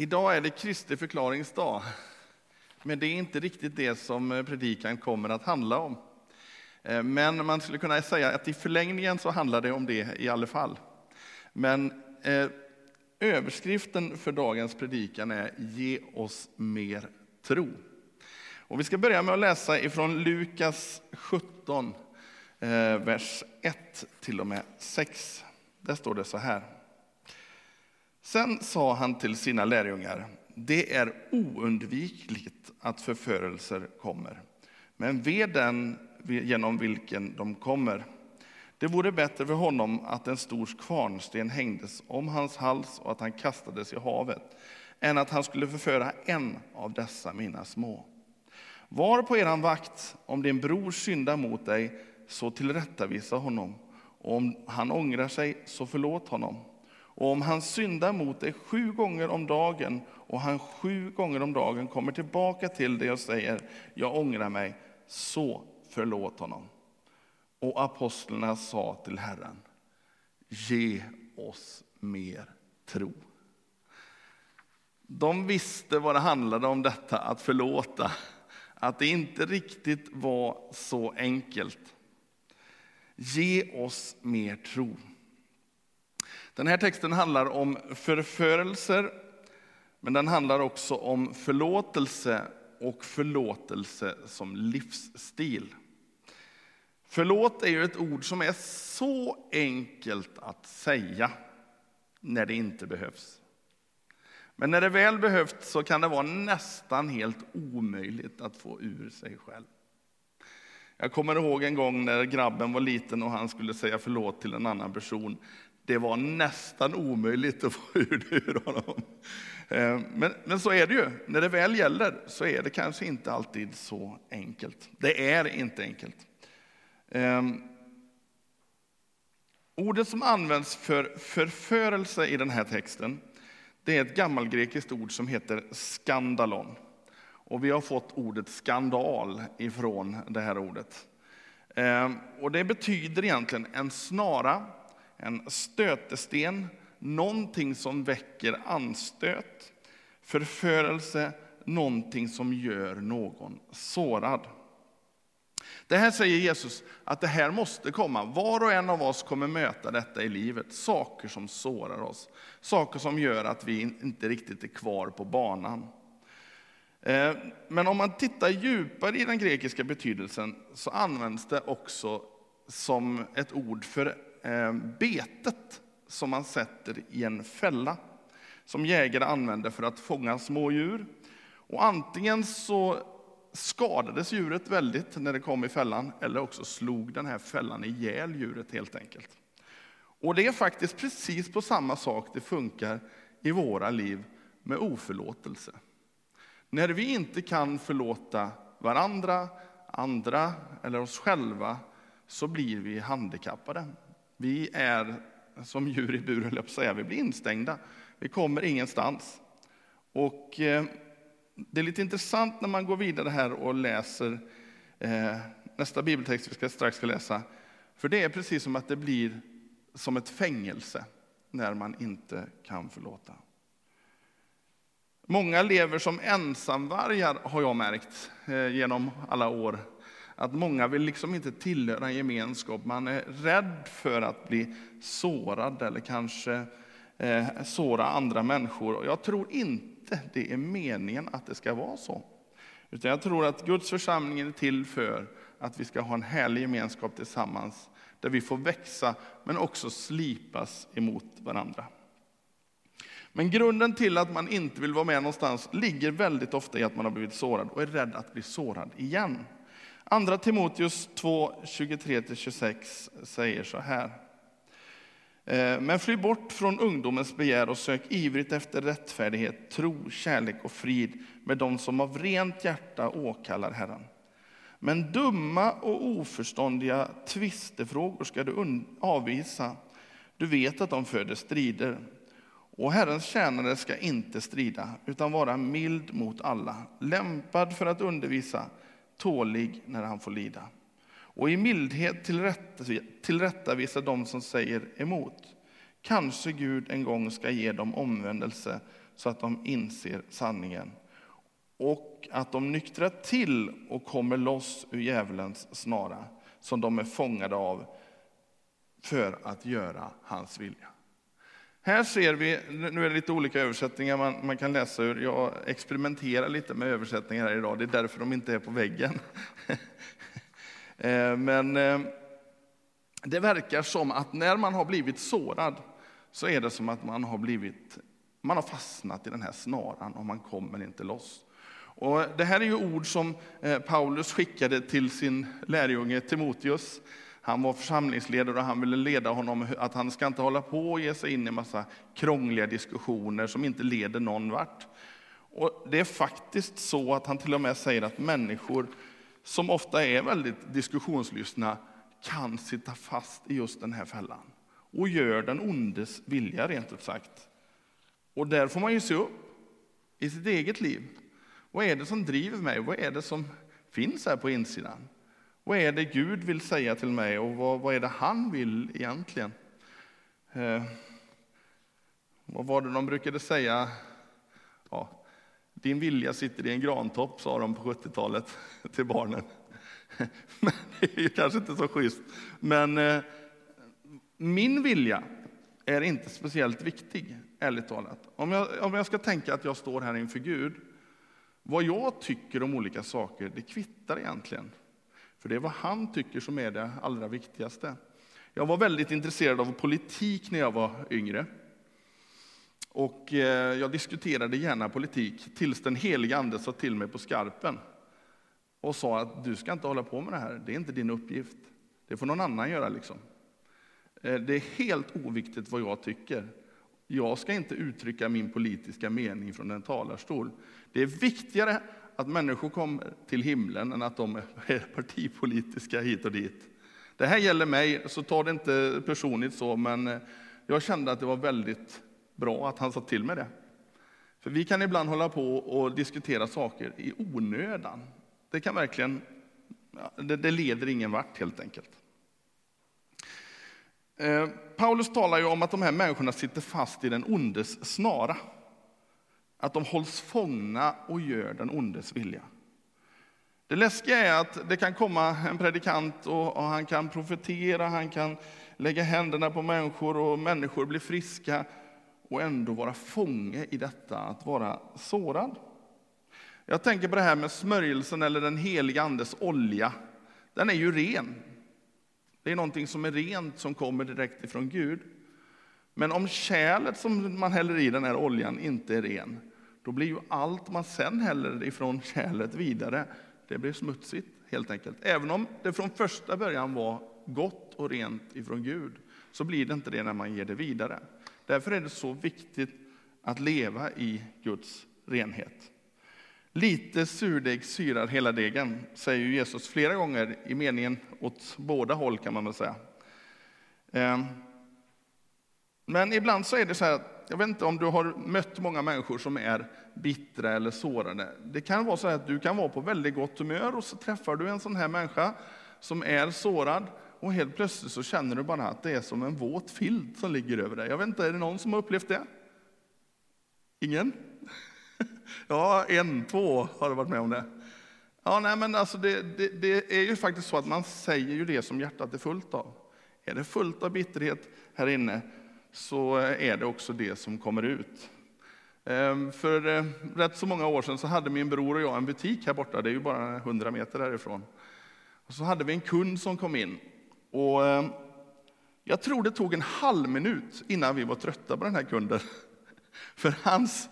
Idag är det Kristi förklaringsdag, men det är inte riktigt det som eh, predikan kommer att handla om. Eh, men man skulle kunna säga att i förlängningen så handlar det om det i alla fall. Men eh, överskriften för dagens predikan är Ge oss mer tro. Och vi ska börja med att läsa ifrån Lukas 17, eh, vers 1 till och med 6. Där står det så här. Sen sa han till sina lärjungar, det är oundvikligt att förförelser kommer, men ve den genom vilken de kommer. Det vore bättre för honom att en stor kvarnsten hängdes om hans hals och att han kastades i havet, än att han skulle förföra en av dessa mina små. Var på eran vakt, om din bror syndar mot dig, så tillrättavisa honom, och om han ångrar sig, så förlåt honom. Och om han syndar mot dig sju gånger om dagen och han sju gånger om dagen kommer tillbaka till dig och säger jag ångrar mig, så förlåt honom. Och apostlarna sa till Herren, ge oss mer tro. De visste vad det handlade om detta att förlåta, att det inte riktigt var så enkelt. Ge oss mer tro. Den här texten handlar om förförelser, men den handlar också om förlåtelse och förlåtelse som livsstil. Förlåt är ju ett ord som är så enkelt att säga när det inte behövs. Men när det väl behövs så kan det vara nästan helt omöjligt att få ur sig själv. Jag kommer ihåg en gång när grabben var liten och han skulle säga förlåt till en annan person. Det var nästan omöjligt att få ur det ur honom. Eh, men, men så är det ju. När det väl gäller så är det kanske inte alltid så enkelt. Det är inte enkelt. Um, ordet som används för förförelse i den här texten, det är ett gammalgrekiskt ord som heter skandalon. Och vi har fått ordet skandal ifrån det här ordet. Um, och det betyder egentligen en snara, en stötesten, någonting som väcker anstöt, förförelse, någonting som gör någon sårad. Det här säger Jesus att det här måste komma. Var och en av oss kommer möta detta i livet. Saker som sårar oss. Saker som gör att vi inte riktigt är kvar på banan. Eh, men om man tittar djupare i den grekiska betydelsen så används det också som ett ord för Eh, betet som man sätter i en fälla. Som jägare använder för att fånga små djur. Och antingen så skadades djuret väldigt när det kom i fällan, eller också slog den här fällan ihjäl djuret helt enkelt. Och det är faktiskt precis på samma sak det funkar i våra liv med oförlåtelse. När vi inte kan förlåta varandra, andra eller oss själva så blir vi handikappade. Vi är som djur i bur, höll jag på att säga. Vi blir instängda. Vi kommer ingenstans. Och eh, det är lite intressant när man går vidare här och läser eh, nästa bibeltext vi ska strax ska läsa. För det är precis som att det blir som ett fängelse när man inte kan förlåta. Många lever som ensamvargar har jag märkt eh, genom alla år. Att många vill liksom inte tillhöra en gemenskap. Man är rädd för att bli sårad eller kanske eh, såra andra människor. Och jag tror inte det är meningen att det ska vara så. Utan jag tror att Guds församling är till för att vi ska ha en härlig gemenskap tillsammans, där vi får växa men också slipas emot varandra. Men grunden till att man inte vill vara med någonstans ligger väldigt ofta i att man har blivit sårad och är rädd att bli sårad igen. Andra Timoteus 2, 23-26 säger så här. Eh, Men fly bort från ungdomens begär och sök ivrigt efter rättfärdighet, tro, kärlek och frid med dem som av rent hjärta åkallar Herren. Men dumma och oförståndiga tvistefrågor ska du avvisa. Du vet att de föder strider. Och Herrens tjänare ska inte strida, utan vara mild mot alla, lämpad för att undervisa, tålig när han får lida och i mildhet tillrättavisa dem som säger emot. Kanske Gud en gång ska ge dem omvändelse så att de inser sanningen och att de nyktrar till och kommer loss ur djävulens snara som de är fångade av för att göra hans vilja. Här ser vi, nu är det lite olika översättningar man, man kan läsa ur. Jag experimenterar lite med översättningar här idag, det är därför de inte är på väggen. Eh, men eh, det verkar som att när man har blivit sårad så är det som att man har, blivit, man har fastnat i den här snaran och man kommer inte loss. Och det här är ju ord som eh, Paulus skickade till sin lärjunge Timoteus. Han var församlingsledare och han ville leda honom att han ska inte hålla på och ge sig in i massa krångliga diskussioner som inte leder någon vart. Och det är faktiskt så att han till och med säger att människor som ofta är väldigt diskussionslystna kan sitta fast i just den här fällan och gör den ondes vilja rent ut sagt. Och där får man ju se upp i sitt eget liv. Vad är det som driver mig? Vad är det som finns här på insidan? Vad är det Gud vill säga till mig och vad, vad är det han vill egentligen? Eh, vad var det de brukade säga? Ja, din vilja sitter i en grantopp, sa de på 70-talet till barnen. Men det är ju kanske inte så schysst. Men eh, min vilja är inte speciellt viktig, ärligt talat. Om jag, om jag ska tänka att jag står här inför Gud, vad jag tycker om olika saker, det kvittar egentligen. För det är vad han tycker som är det allra viktigaste. Jag var väldigt intresserad av politik när jag var yngre. Och eh, jag diskuterade gärna politik tills den heliga ande sa till mig på skarpen och sa att du ska inte hålla på med det här, det är inte din uppgift. Det får någon annan göra. liksom. Eh, det är helt oviktigt vad jag tycker. Jag ska inte uttrycka min politiska mening från en talarstol. Det är viktigare att människor kommer till himlen än att de är partipolitiska hit och dit. Det här gäller mig, så ta det inte personligt så, men eh, jag kände att det var väldigt bra att han sa till mig det. För vi kan ibland hålla på och diskutera saker i onödan. Det kan verkligen, det, det leder ingen vart helt enkelt. Eh, Paulus talar ju om att de här människorna sitter fast i den ondes snara. Att de hålls fångna och gör den ondes vilja. Det läskiga är att det kan komma en predikant och, och han kan profetera, han kan lägga händerna på människor och människor blir friska och ändå vara fånge i detta, att vara sårad. Jag tänker på det här med smörjelsen eller den heliga Andes olja. Den är ju ren. Det är någonting som är rent, som kommer direkt ifrån Gud. Men om kärlet som man häller i den här oljan inte är ren, då blir ju allt man sen häller ifrån kärlet vidare, det blir smutsigt helt enkelt. Även om det från första början var gott och rent ifrån Gud, så blir det inte det när man ger det vidare. Därför är det så viktigt att leva i Guds renhet. Lite surdeg syrar hela degen, säger Jesus flera gånger i meningen åt båda håll kan man väl säga. Ehm, men ibland så är det så här, jag vet inte om du har mött många människor som är bittra eller sårade. Det kan vara så att du kan vara på väldigt gott humör och så träffar du en sån här människa som är sårad och helt plötsligt så känner du bara att det är som en våt filt som ligger över dig. Jag vet inte, är det någon som har upplevt det? Ingen? Ja, en, två har varit med om det. Ja, nej, men alltså det, det, det, är ju faktiskt så att man säger ju det som hjärtat är fullt av. Är det fullt av bitterhet här inne så är det också det som kommer ut. Ehm, för eh, rätt så många år sedan så hade min bror och jag en butik här borta, det är ju bara 100 meter härifrån. Och så hade vi en kund som kom in. Och ehm, jag tror det tog en halv minut innan vi var trötta på den här kunden. För hans,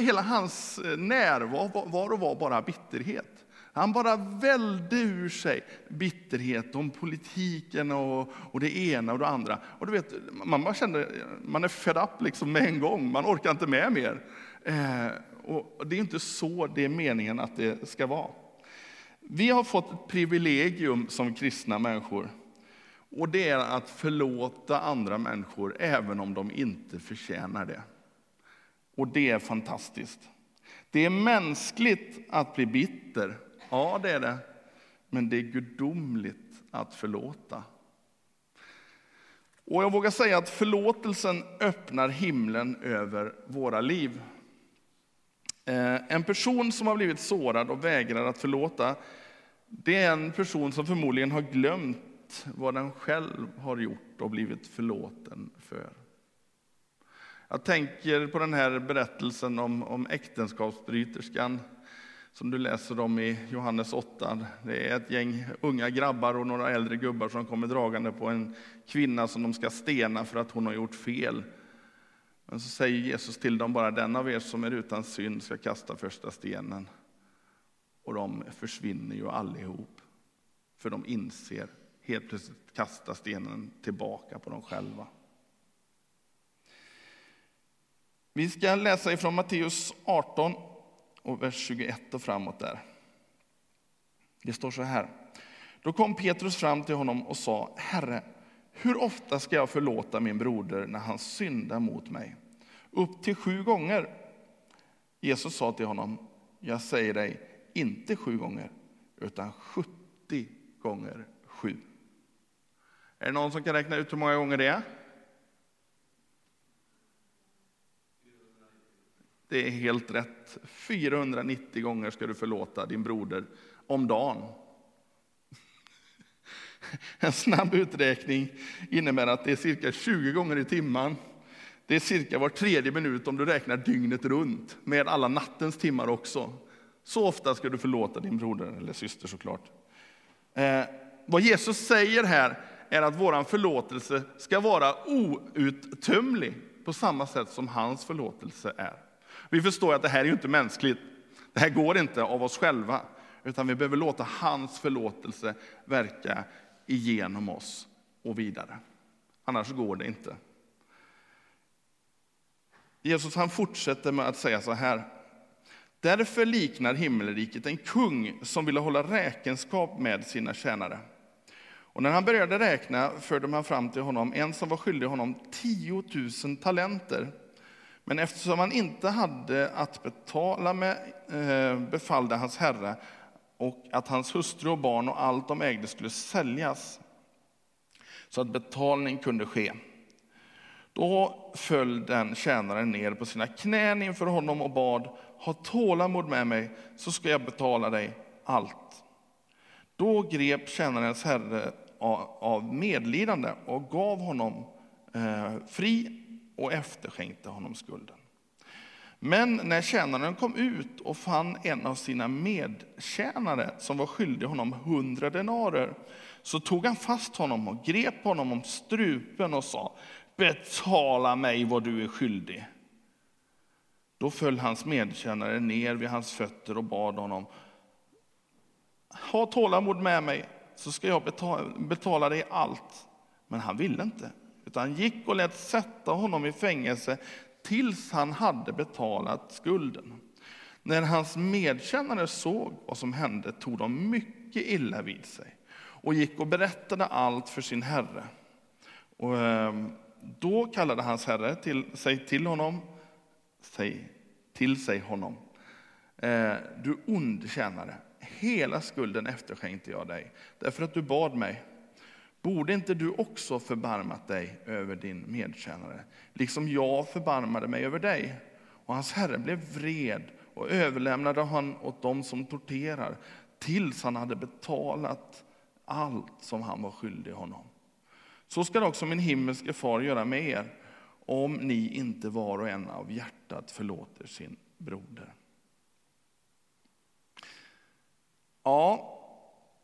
hela hans eh, närvaro var var bara bitterhet. Han bara välde ur sig bitterhet om politiken och, och det ena och det andra. Och du vet, man bara kände, man är fed up liksom med en gång, man orkar inte med mer. Eh, och det är inte så det är meningen att det ska vara. Vi har fått ett privilegium som kristna människor. Och det är att förlåta andra människor även om de inte förtjänar det. Och det är fantastiskt. Det är mänskligt att bli bitter. Ja, det är det. Men det är gudomligt att förlåta. Och jag vågar säga att förlåtelsen öppnar himlen över våra liv. Eh, en person som har blivit sårad och vägrar att förlåta, det är en person som förmodligen har glömt vad den själv har gjort och blivit förlåten för. Jag tänker på den här berättelsen om, om äktenskapsbryterskan som du läser om i Johannes 8. Det är ett gäng unga grabbar och några äldre gubbar som kommer dragande på en kvinna som de ska stena för att hon har gjort fel. Men så säger Jesus till dem bara, den av er som är utan synd ska kasta första stenen. Och de försvinner ju allihop. För de inser, helt plötsligt kasta stenen tillbaka på dem själva. Vi ska läsa ifrån Matteus 18 och vers 21 och framåt där. Det står så här. Då kom Petrus fram till honom och sa, Herre, hur ofta ska jag förlåta min broder när han syndar mot mig? Upp till sju gånger. Jesus sa till honom, jag säger dig, inte sju gånger, utan 70 gånger sju. Är det någon som kan räkna ut hur många gånger det är? Det är helt rätt. 490 gånger ska du förlåta din broder om dagen. En snabb uträkning innebär att det är cirka 20 gånger i timmen. Det är cirka var tredje minut om du räknar dygnet runt, med alla nattens timmar också. Så ofta ska du förlåta din broder eller syster såklart. Eh, vad Jesus säger här är att vår förlåtelse ska vara outtömlig på samma sätt som hans förlåtelse är. Vi förstår att det här är inte mänskligt. Det här går inte av oss själva, utan vi behöver låta hans förlåtelse verka igenom oss och vidare. Annars går det inte. Jesus han fortsätter med att säga så här. Därför liknar himmelriket en kung som ville hålla räkenskap med sina tjänare. Och när han började räkna förde man fram till honom en som var skyldig honom 10 000 talenter. Men eftersom han inte hade att betala med eh, befallde hans herre och att hans hustru och barn och allt de ägde skulle säljas så att betalning kunde ske. Då föll den tjänaren ner på sina knän inför honom och bad, ha tålamod med mig så ska jag betala dig allt. Då grep tjänarens herre av medlidande och gav honom eh, fri och efterskänkte honom skulden. Men när tjänaren kom ut och fann en av sina medtjänare som var skyldig honom hundra denarer, så tog han fast honom och grep honom om strupen och sa betala mig vad du är skyldig. Då föll hans medtjänare ner vid hans fötter och bad honom ha tålamod med mig så ska jag betala, betala dig allt. Men han ville inte utan gick och lät sätta honom i fängelse tills han hade betalat skulden. När hans medkännare såg vad som hände tog de mycket illa vid sig och gick och berättade allt för sin herre. Och, ehm, då kallade hans herre till sig till honom, sig, till sig honom. Eh, du ond tjänare, hela skulden efterskänkte jag dig, därför att du bad mig. Borde inte du också förbarmat dig över din medtjänare, liksom jag förbarmade mig över dig? Och hans herre blev vred och överlämnade han åt dem som torterar tills han hade betalat allt som han var skyldig honom. Så skall också min himmelske far göra med er om ni inte var och en av hjärtat förlåter sin broder. Ja,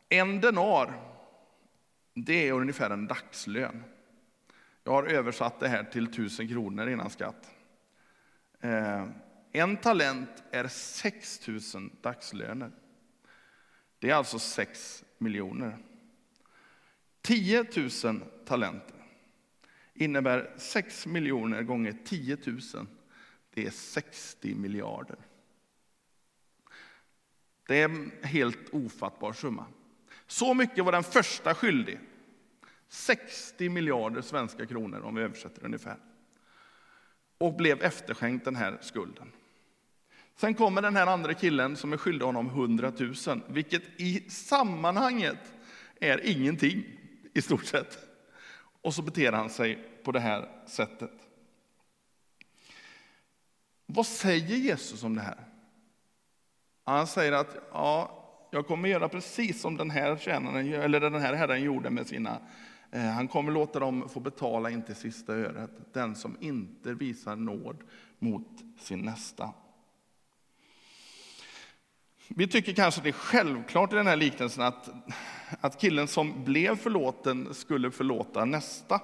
en denar det är ungefär en dagslön. Jag har översatt det här till tusen kronor innan skatt. Eh, en talent är 6 000 dagslöner. Det är alltså 6 miljoner. 10 000 talenter innebär 6 miljoner gånger 10 000. Det är 60 miljarder. Det är en helt ofattbar summa. Så mycket var den första skyldig. 60 miljarder svenska kronor om vi översätter ungefär. Och blev efterskänkt den här skulden. Sen kommer den här andra killen som är skyldig honom 100 000, vilket i sammanhanget är ingenting i stort sett. Och så beter han sig på det här sättet. Vad säger Jesus om det här? Han säger att ja, jag kommer göra precis som den här tjänaren, eller den här herren gjorde med sina eh, han kommer låta dem få betala in till sista öret, den som inte visar nåd mot sin nästa. Vi tycker kanske det är självklart i den här liknelsen att, att killen som blev förlåten skulle förlåta nästa.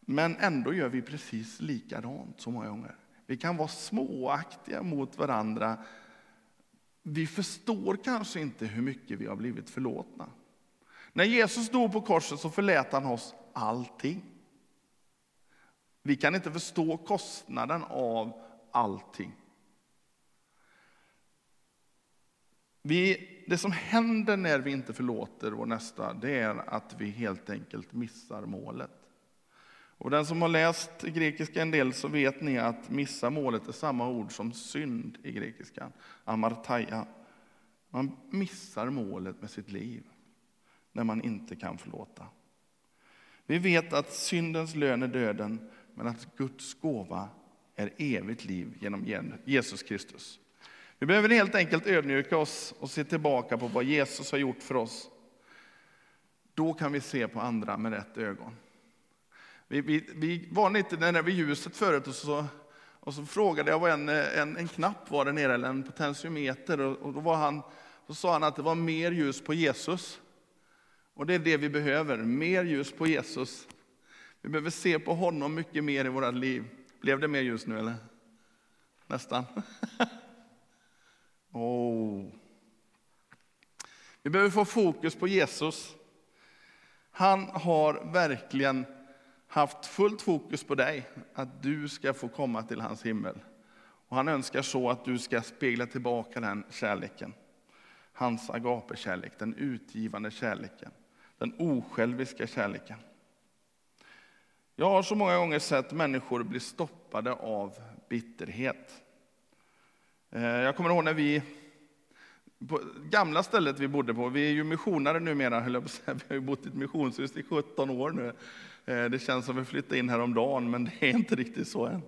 Men ändå gör vi precis likadant så många gånger. Vi kan vara småaktiga mot varandra. Vi förstår kanske inte hur mycket vi har blivit förlåtna. När Jesus dog på korset så förlät han oss allting. Vi kan inte förstå kostnaden av allting. Vi, det som händer när vi inte förlåter vår nästa, det är att vi helt enkelt missar målet. Och den som har läst grekiska en del så vet ni att missa målet är samma ord som synd i grekiskan, amartaia. Man missar målet med sitt liv när man inte kan förlåta. Vi vet att syndens lön är döden, men att Guds gåva är evigt liv genom Jesus Kristus. Vi behöver helt enkelt ödmjuka oss och se tillbaka på vad Jesus har gjort för oss. Då kan vi se på andra med rätt ögon. Vi, vi, vi var lite nere vid ljuset förut och så, och så frågade jag vad en, en, en knapp var där nere, eller en potentiometer. Och, och då, var han, då sa han att det var mer ljus på Jesus. Och det är det vi behöver, mer ljus på Jesus. Vi behöver se på honom mycket mer i våra liv. Blev det mer ljus nu eller? Nästan. oh. Vi behöver få fokus på Jesus. Han har verkligen haft fullt fokus på dig, att du ska få komma till hans himmel. Och han önskar så att du ska spegla tillbaka den kärleken. Hans agapekärlek, den utgivande kärleken, den osjälviska kärleken. Jag har så många gånger sett människor bli stoppade av bitterhet. Eh, jag kommer ihåg när vi, på gamla stället vi bodde på, vi är ju missionare numera, höll jag på att säga. vi har ju bott i ett missionshus i 17 år nu. Eh, det känns som att vi flyttade in häromdagen, men det är inte riktigt så än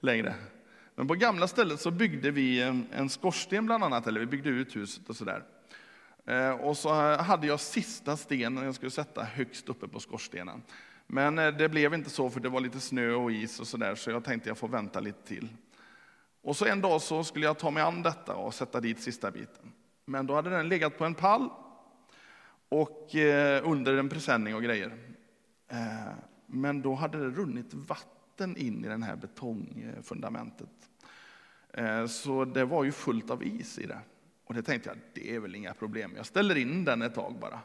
längre. Men på gamla stället så byggde vi en skorsten bland annat, eller vi byggde ut huset och sådär. Eh, och så hade jag sista stenen jag skulle sätta högst uppe på skorstenen. Men eh, det blev inte så, för det var lite snö och is och sådär, så jag tänkte jag får vänta lite till. Och så en dag så skulle jag ta mig an detta och sätta dit sista biten. Men då hade den legat på en pall och under en presenning och grejer. Eh, men då hade det runnit vatten in i det här betongfundamentet. Eh, så det var ju fullt av is i det. Och det tänkte jag, det är väl inga problem. Jag ställer in den ett tag bara.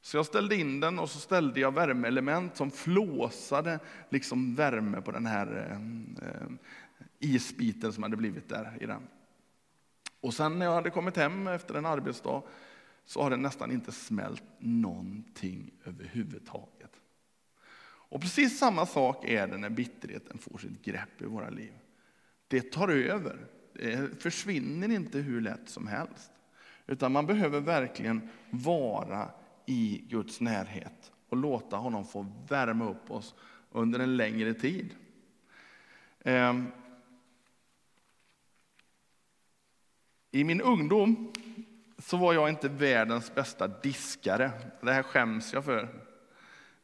Så jag ställde in den och så ställde jag värmeelement som flåsade liksom värme på den här eh, isbiten som hade blivit där i den. Och sen när jag hade kommit hem efter en arbetsdag så har det nästan inte smält någonting överhuvudtaget. Och precis samma sak är det när bitterheten får sitt grepp i våra liv. Det tar över. Det försvinner inte hur lätt som helst. Utan man behöver verkligen vara i Guds närhet och låta honom få värma upp oss under en längre tid. Ehm. I min ungdom så var jag inte världens bästa diskare. Det här skäms jag för.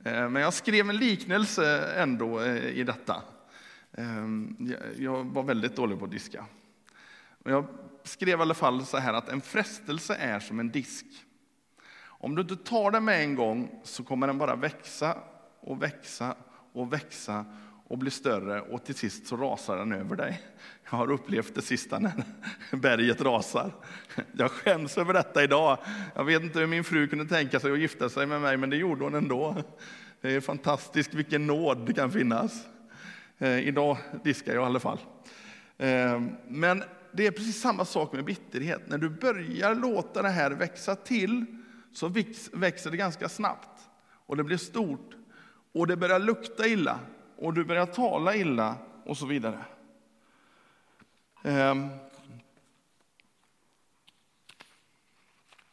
Eh, men jag skrev en liknelse ändå eh, i detta. Ehm, jag var väldigt dålig på att diska. Jag skrev i alla fall så här att en frestelse är som en disk. Om du inte tar den med en gång så kommer den bara växa och växa och växa och blir större och till sist så rasar den över dig. Jag har upplevt det sista när berget rasar. Jag skäms över detta idag. Jag vet inte hur min fru kunde tänka sig att gifta sig med mig, men det gjorde hon ändå. Det är fantastiskt vilken nåd det kan finnas. Eh, idag diskar jag i alla fall. Eh, men det är precis samma sak med bitterhet. När du börjar låta det här växa till så växer det ganska snabbt och det blir stort och det börjar lukta illa och du börjar tala illa och så vidare. Ehm.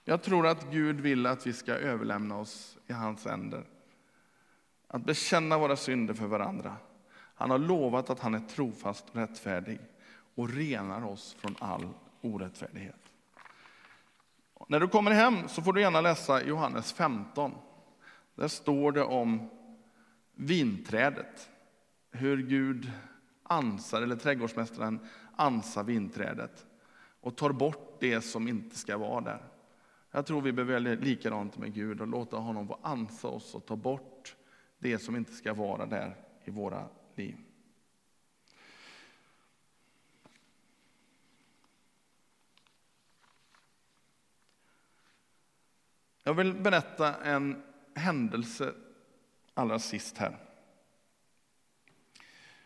Jag tror att Gud vill att vi ska överlämna oss i hans händer. Att bekänna våra synder för varandra. Han har lovat att han är trofast och rättfärdig och renar oss från all orättfärdighet. När du kommer hem så får du gärna läsa Johannes 15. Där står det om vinträdet. Hur Gud ansar, eller trädgårdsmästaren ansar vinträdet och tar bort det som inte ska vara där. Jag tror vi behöver göra likadant med Gud och låta honom få ansa oss och ta bort det som inte ska vara där i våra liv. Jag vill berätta en händelse allra sist här.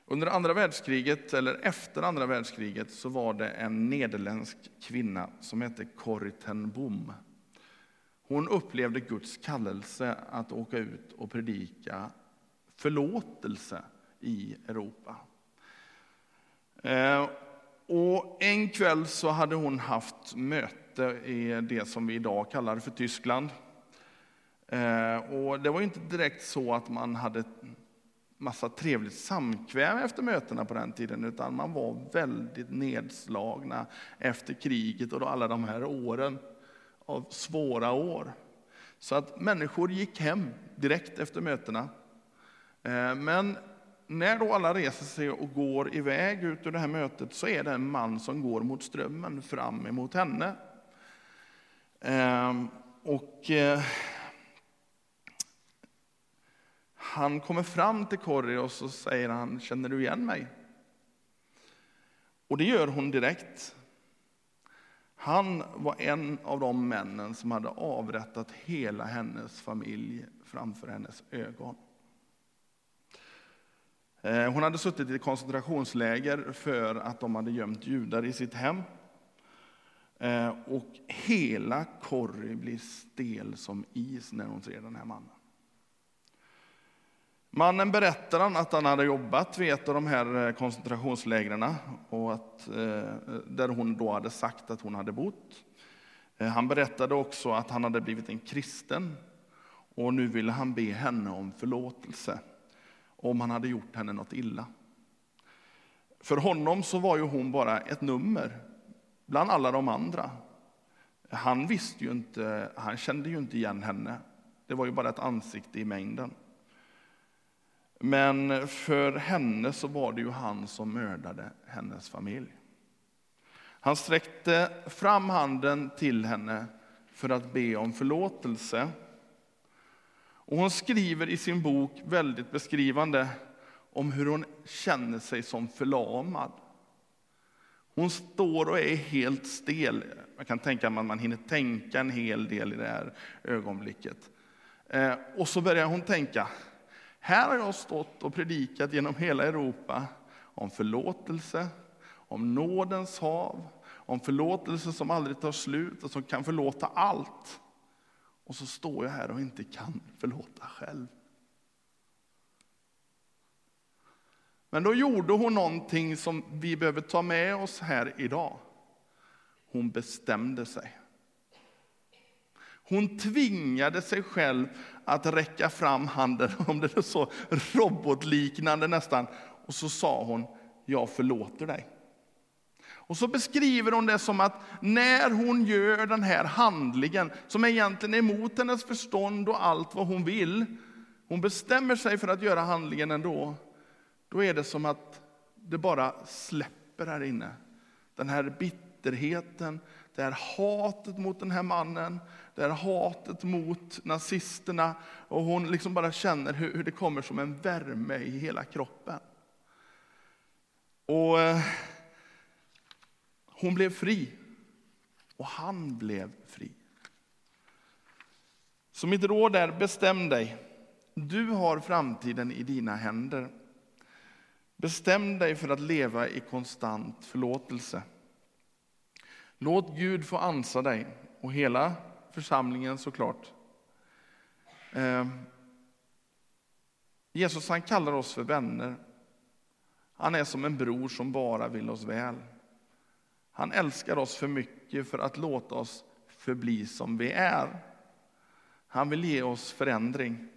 Under andra världskriget, eller efter andra världskriget, så var det en nederländsk kvinna som hette Corrie ten Boom. Hon upplevde Guds kallelse att åka ut och predika förlåtelse i Europa. Eh, och en kväll så hade hon haft möte i det som vi idag kallar för Tyskland. Eh, och det var inte direkt så att man hade massa trevligt samkväm efter mötena på den tiden, utan man var väldigt nedslagna efter kriget och alla de här åren av svåra år. Så att människor gick hem direkt efter mötena. Eh, men när då alla reser sig och går iväg ut ur det här mötet så är det en man som går mot strömmen fram emot henne. Eh, och eh, han kommer fram till Corrie och så säger han, känner du igen mig? Och det gör hon direkt. Han var en av de männen som hade avrättat hela hennes familj framför hennes ögon. Eh, hon hade suttit i koncentrationsläger för att de hade gömt judar i sitt hem. Eh, och hela Corrie blir stel som is när hon ser den här mannen. Mannen berättar att han hade jobbat vid ett av de här eh, koncentrationslägren och att, eh, där hon då hade sagt att hon hade bott. Eh, han berättade också att han hade blivit en kristen och nu ville han be henne om förlåtelse om han hade gjort henne något illa. För honom så var ju hon bara ett nummer bland alla de andra. Han visste ju inte, han kände ju inte igen henne. Det var ju bara ett ansikte i mängden. Men för henne så var det ju han som mördade hennes familj. Han sträckte fram handen till henne för att be om förlåtelse. Och hon skriver i sin bok väldigt beskrivande om hur hon känner sig som förlamad. Hon står och är helt stel. Jag kan tänka mig att man hinner tänka en hel del i det här ögonblicket. Eh, och så börjar hon tänka, här har jag stått och predikat genom hela Europa om förlåtelse, om nådens hav, om förlåtelse som aldrig tar slut och som kan förlåta allt. Och så står jag här och inte kan förlåta själv. Men då gjorde hon någonting som vi behöver ta med oss här idag. Hon bestämde sig. Hon tvingade sig själv att räcka fram handen, om det är så robotliknande nästan. Och så sa hon, jag förlåter dig. Och så beskriver hon det som att när hon gör den här handlingen, som egentligen är emot hennes förstånd och allt vad hon vill, hon bestämmer sig för att göra handlingen ändå, då är det som att det bara släpper här inne. Den här bitterheten, det här hatet mot den här mannen, det här hatet mot nazisterna. Och hon liksom bara känner hur, det kommer som en värme i hela kroppen. Och eh, hon blev fri. Och han blev fri. Så mitt råd är, bestäm dig. Du har framtiden i dina händer. Bestäm dig för att leva i konstant förlåtelse. Låt Gud få ansa dig, och hela församlingen såklart. Eh, Jesus han kallar oss för vänner. Han är som en bror som bara vill oss väl. Han älskar oss för mycket för att låta oss förbli som vi är. Han vill ge oss förändring.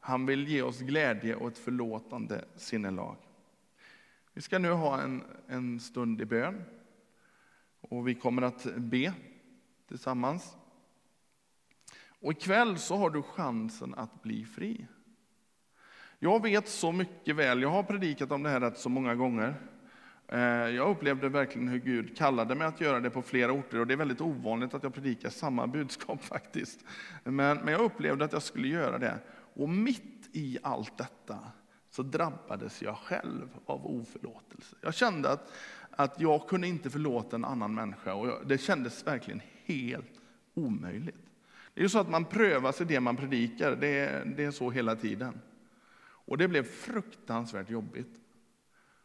Han vill ge oss glädje och ett förlåtande sinnelag. Vi ska nu ha en, en stund i bön och vi kommer att be tillsammans. Och ikväll så har du chansen att bli fri. Jag vet så mycket väl, jag har predikat om det här rätt så många gånger. Eh, jag upplevde verkligen hur Gud kallade mig att göra det på flera orter och det är väldigt ovanligt att jag predikar samma budskap faktiskt. Men, men jag upplevde att jag skulle göra det. Och mitt i allt detta så drabbades jag själv av oförlåtelse. Jag kände att, att jag kunde inte förlåta en annan människa och jag, det kändes verkligen helt omöjligt. Det är ju så att man prövas i det man predikar, det, det är så hela tiden. Och det blev fruktansvärt jobbigt.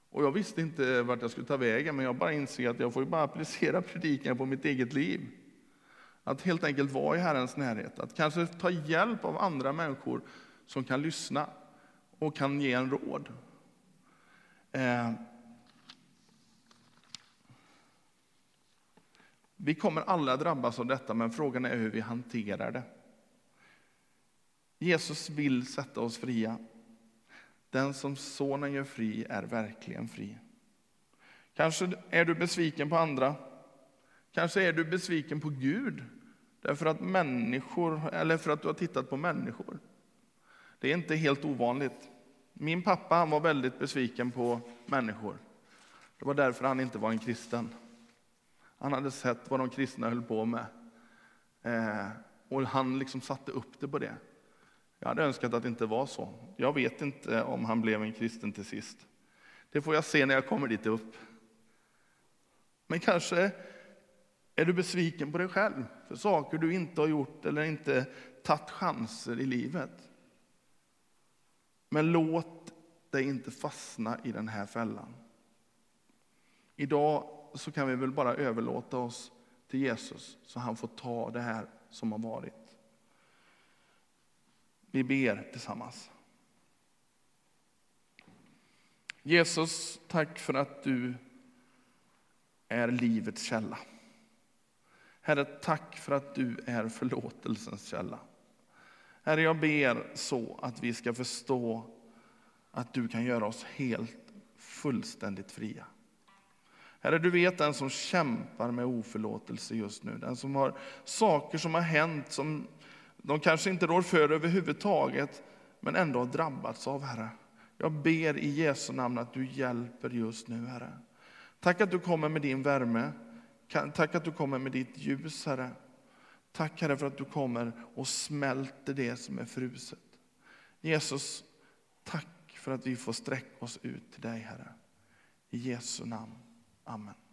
Och jag visste inte vart jag skulle ta vägen, men jag bara insåg att jag får bara applicera predikan på mitt eget liv. Att helt enkelt vara i Herrens närhet, att kanske ta hjälp av andra människor som kan lyssna och kan ge en råd. Eh, Vi kommer alla drabbas av detta, men frågan är hur vi hanterar det. Jesus vill sätta oss fria. Den som sonen gör fri är verkligen fri. Kanske är du besviken på andra. Kanske är du besviken på Gud därför att människor, eller för att du har tittat på människor. Det är inte helt ovanligt. Min pappa han var väldigt besviken på människor. Det var därför han inte var en kristen. Han hade sett vad de kristna höll på med. Eh, och han liksom satte upp det på det. Jag hade önskat att det inte var så. Jag vet inte om han blev en kristen till sist. Det får jag se när jag kommer dit upp. Men kanske är du besviken på dig själv för saker du inte har gjort eller inte tagit chanser i livet. Men låt dig inte fastna i den här fällan. Idag så kan vi väl bara överlåta oss till Jesus så han får ta det här som har varit. Vi ber tillsammans. Jesus, tack för att du är livets källa. Herre, tack för att du är förlåtelsens källa. Herre, jag ber så att vi ska förstå att du kan göra oss helt, fullständigt fria. Herre, du vet den som kämpar med oförlåtelse just nu. Den som har saker som har hänt som de kanske inte rår för överhuvudtaget, men ändå har drabbats av, Herre. Jag ber i Jesu namn att du hjälper just nu, Herre. Tack att du kommer med din värme. Tack att du kommer med ditt ljus, Herre. Tack, Herre, för att du kommer och smälter det som är fruset. Jesus, tack för att vi får sträcka oss ut till dig, Herre. I Jesu namn. Amen.